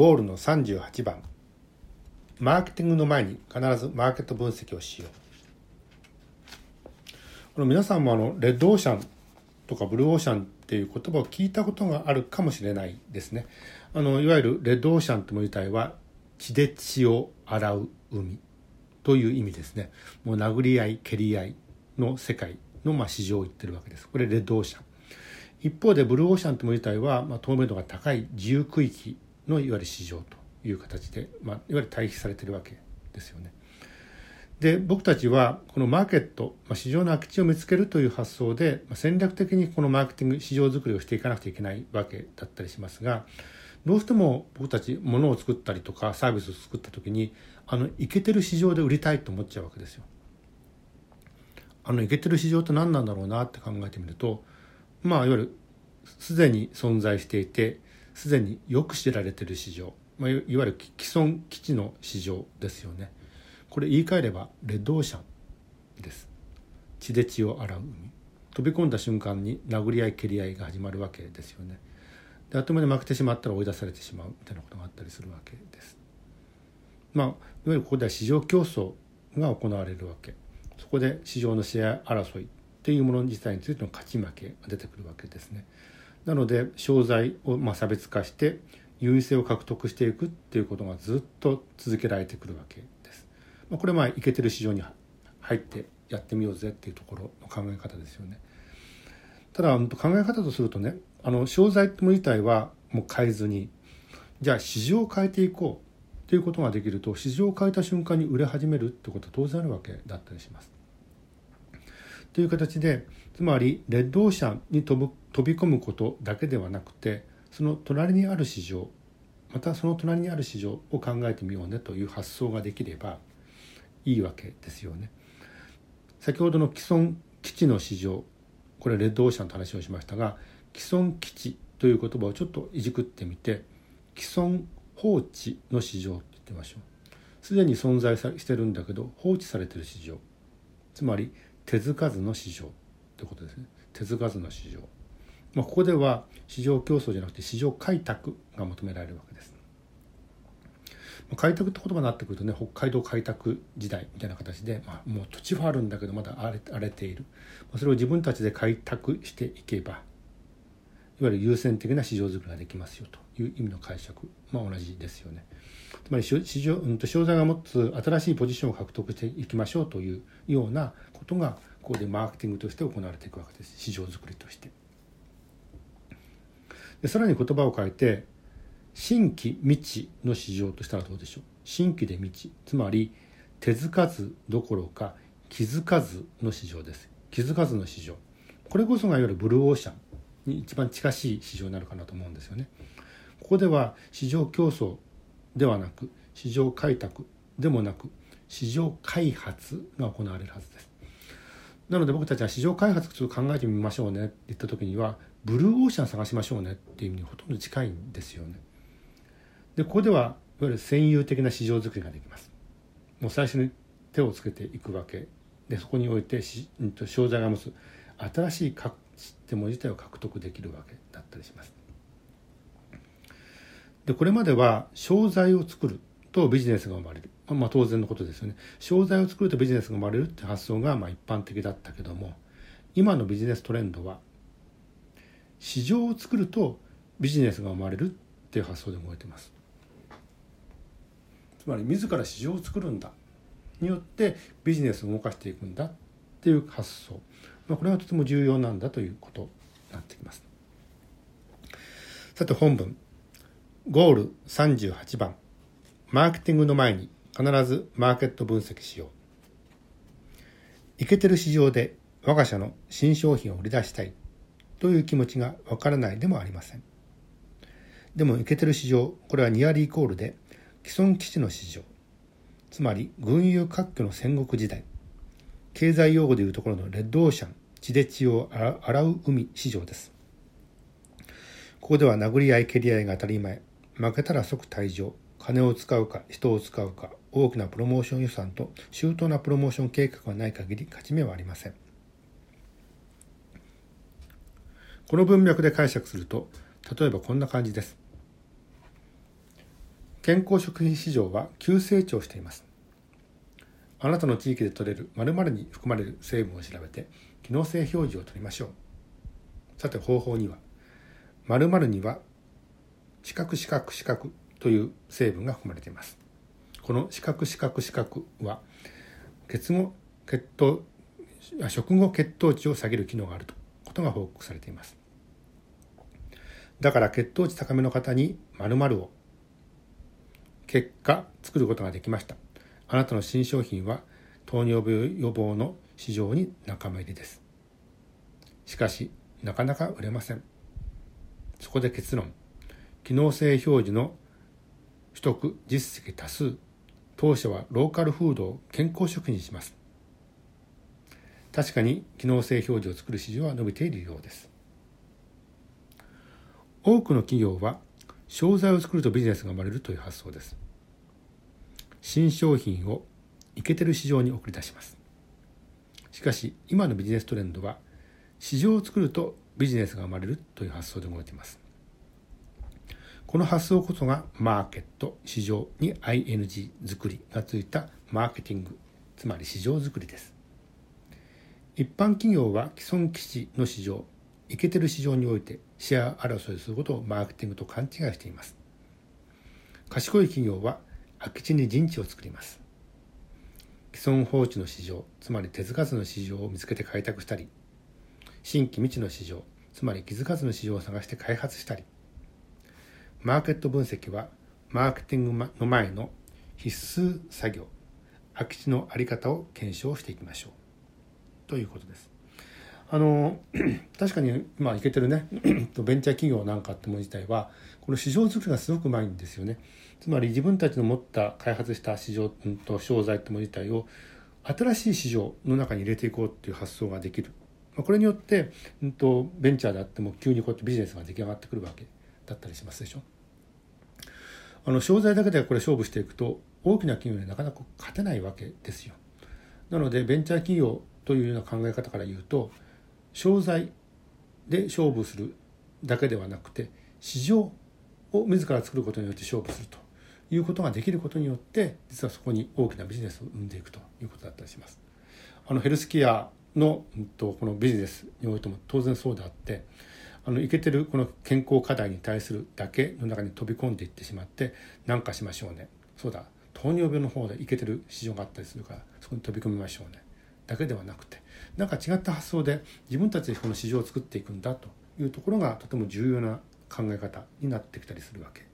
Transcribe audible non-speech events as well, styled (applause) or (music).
ゴールの38番。マーケティングの前に必ずマーケット分析をしよう。この皆さんもあのレッドオーシャンとかブルーオーシャンっていう言葉を聞いたことがあるかもしれないですね。あのいわゆるレッドオーシャンとも自体は血で血を洗う海という意味ですね。もう殴り合い蹴り合いの世界のまあ市場を言ってるわけです。これレッドオーシャン。一方でブルーオーシャンとも自体はまあ透明度が高い自由区域のいわゆる市場という形で、まあ、いわゆる対比されてるわけですよね。で僕たちはこのマーケット、まあ、市場の空き地を見つけるという発想で、まあ、戦略的にこのマーケティング市場づくりをしていかなくちゃいけないわけだったりしますがどうしても僕たち物を作ったりとかサービスを作った時にあのイケてる市場で売りたいと思っちゃうわけですよ。あのイケてる市場って何なんだろうなって考えてみるとまあいわゆるすでに存在していてすでによく知られてる市場、まあ、いわゆる既存基地の市場ですよね。これ言い換えればレッドオーシャンです。血で血を洗う海。飛び込んだ瞬間に殴り合い蹴り合いが始まるわけですよね。であっという間に負けてしまったら追い出されてしまうみたいなことがあったりするわけです。まあいわゆるここでは市場競争が行われるわけ。そこで市場のシェア争いっていうもの自体についての勝ち負けが出てくるわけですね。なので商材をま差別化して優位性を獲得していくっていうことがずっと続けられてくるわけです。まこれまあいけてる市場に入ってやってみようぜっていうところの考え方ですよね。ただ考え方とするとねあの商材も自体はもう変えずにじゃあ市場を変えていこうっていうことができると市場を変えた瞬間に売れ始めるってことは当然あるわけだったりします。という形でつまりレッドオーシャンに飛ぶ飛び込むことだけではなくてその隣にある市場またその隣にある市場を考えてみようねという発想ができればいいわけですよね。先ほどの既存基地の市場これレッドオーシャンと話をしましたが既存基地という言葉をちょっといじくってみて既存放置の市場って言ってみましょう。すでに存在してるんだけど放置されてる市場。つまり手づかずの市場。ってことですね。手づかずの市場、まあ、ここでは市場競争じゃなくて市場開拓が求められるわけです。ま開拓って言葉になってくるとね北海道開拓時代みたいな形で、まあ、もう土地はあるんだけどまだ荒れ荒れている。まそれを自分たちで開拓していけばいわゆる優先的な市場づくりができますよという意味の解釈、まあ、同じですよね。つまり市場、うん、と商材が持つ新しいポジションを獲得していきましょうというようなことがここでマーケティングとして行われていくわけです。市場づくりとして。でさらに言葉を変えて新規未知の市場としたらどうでしょう？新規で未知。つまり手づかずどころか気づかずの市場です。気づかずの市場。これこそがいわゆるブルーオーシャン。に一番近しい市場になるかなと思うんですよねここでは市場競争ではなく市場開拓でもなく市場開発が行われるはずですなので僕たちは市場開発を考えてみましょうねって言った時にはブルーオーシャン探しましょうねっていう意味にほとんど近いんですよね。でここではいわゆる占有的な市場づくりができます。もう最初に手をつけていくわけでそこにおいて、商材が持つ新しい価値ってもの自体を獲得できるわけだったりします。でこれまでは商材を作るとビジネスが生まれる。まあ当然のことですよね。商材を作るとビジネスが生まれるって発想がまあ一般的だったけども今のビジネストレンドは市場を作るとビジネスが生まれるっていう発想で動いてます。つまり自ら市場を作るんだ。によってビジネスを動かしていくんだっていう発想、まあ、これがとても重要なんだということになってきます。さて本文。ゴール38番。マーケティングの前に必ずマーケット分析しよう。イケてる市場で我が社の新商品を売り出したい。という気持ちがわからないでもありません。でもイケてる市場、これはニアリーイコールで既存基地の市場、つまり群雄割拠の戦国時代、経済用語でいうところのレッドオーシャン、血で血を洗う海市場です。ここでは殴り合い蹴り合いが当たり前、負けたら即退場、金を使うか人を使うか大きなプロモーション予算と周到なプロモーション計画がない限り勝ち目はありません。この文脈で解釈すると例えばこんな感じです。健康食品市場は急成長しています。あなたの地域で取れる〇〇に含まれる成分を調べて機能性表示を取りましょう。さて方法には〇〇には四角四角四角という成分が含まれています。この四角四角四角は血後血糖食後血糖値を下げる機能があるとことが報告されています。だから血糖値高めの方に〇〇を結果作ることができました。あなたの新商品は糖尿病予防の市場に仲間入りです。しかしなかなか売れません。そこで結論。機能性表示の取得実績多数。当社はローカルフードを健康食品にします。確かに機能性表示を作る市場は伸びているようです。多くの企業は商材を作るとビジネスが生まれるという発想です。新商品をイケてる市場に送り出します。しかし今のビジネストレンドは市場を作るとビジネスが生まれるという発想で動いています。この発想こそがマーケット市場に ing 作りがついたマーケティングつまり市場作りです。一般企業は既存基地の市場イケてる市場においてシェア争いすることをマーケティングと勘違いしています。賢い企業は空き地に陣地を作ります。既存放置の市場つまり手つかずの市場を見つけて開拓したり新規未知の市場つまり気づかずの市場を探して開発したりマーケット分析はマーケティングの前の必須作業空き地の在り方を検証していきましょう。ということです。あの (clears throat) 確かにまあいけてるね。(clears throat) ベンチャー企業なんかってもの自体はこの市場作りがすごくうまいんですよね。つまり自分たちの持った開発した市場と商材ってもの自体を新しい市場の中に入れていこうっていう発想ができる。これによって、うんと、ベンチャーであっても急にこうやってビジネスが出来上がってくるわけだったりしますでしょ。あの商材だけでこれ勝負していくと大きな企業になかなか勝てないわけですよ。なのでベンチャー企業というような考え方から言うと商材で勝負するだけではなくて市場を自ら作ることによって勝負するということができることによって実はそこに大きなビジネスを生んでいくということだったりします。あのヘルスケアの、うん、とこのビジネスにおいても当然そうであってあのいけてるこの健康課題に対するだけの中に飛び込んでいってしまって何かしましょうね。そうだ。糖尿病の方でいけてる市場があったりするからそこに飛び込みましょうね。だけではなくてなんか違った発想で自分たちでこの市場を作っていくんだというところがとても重要な考え方になってきたりするわけ。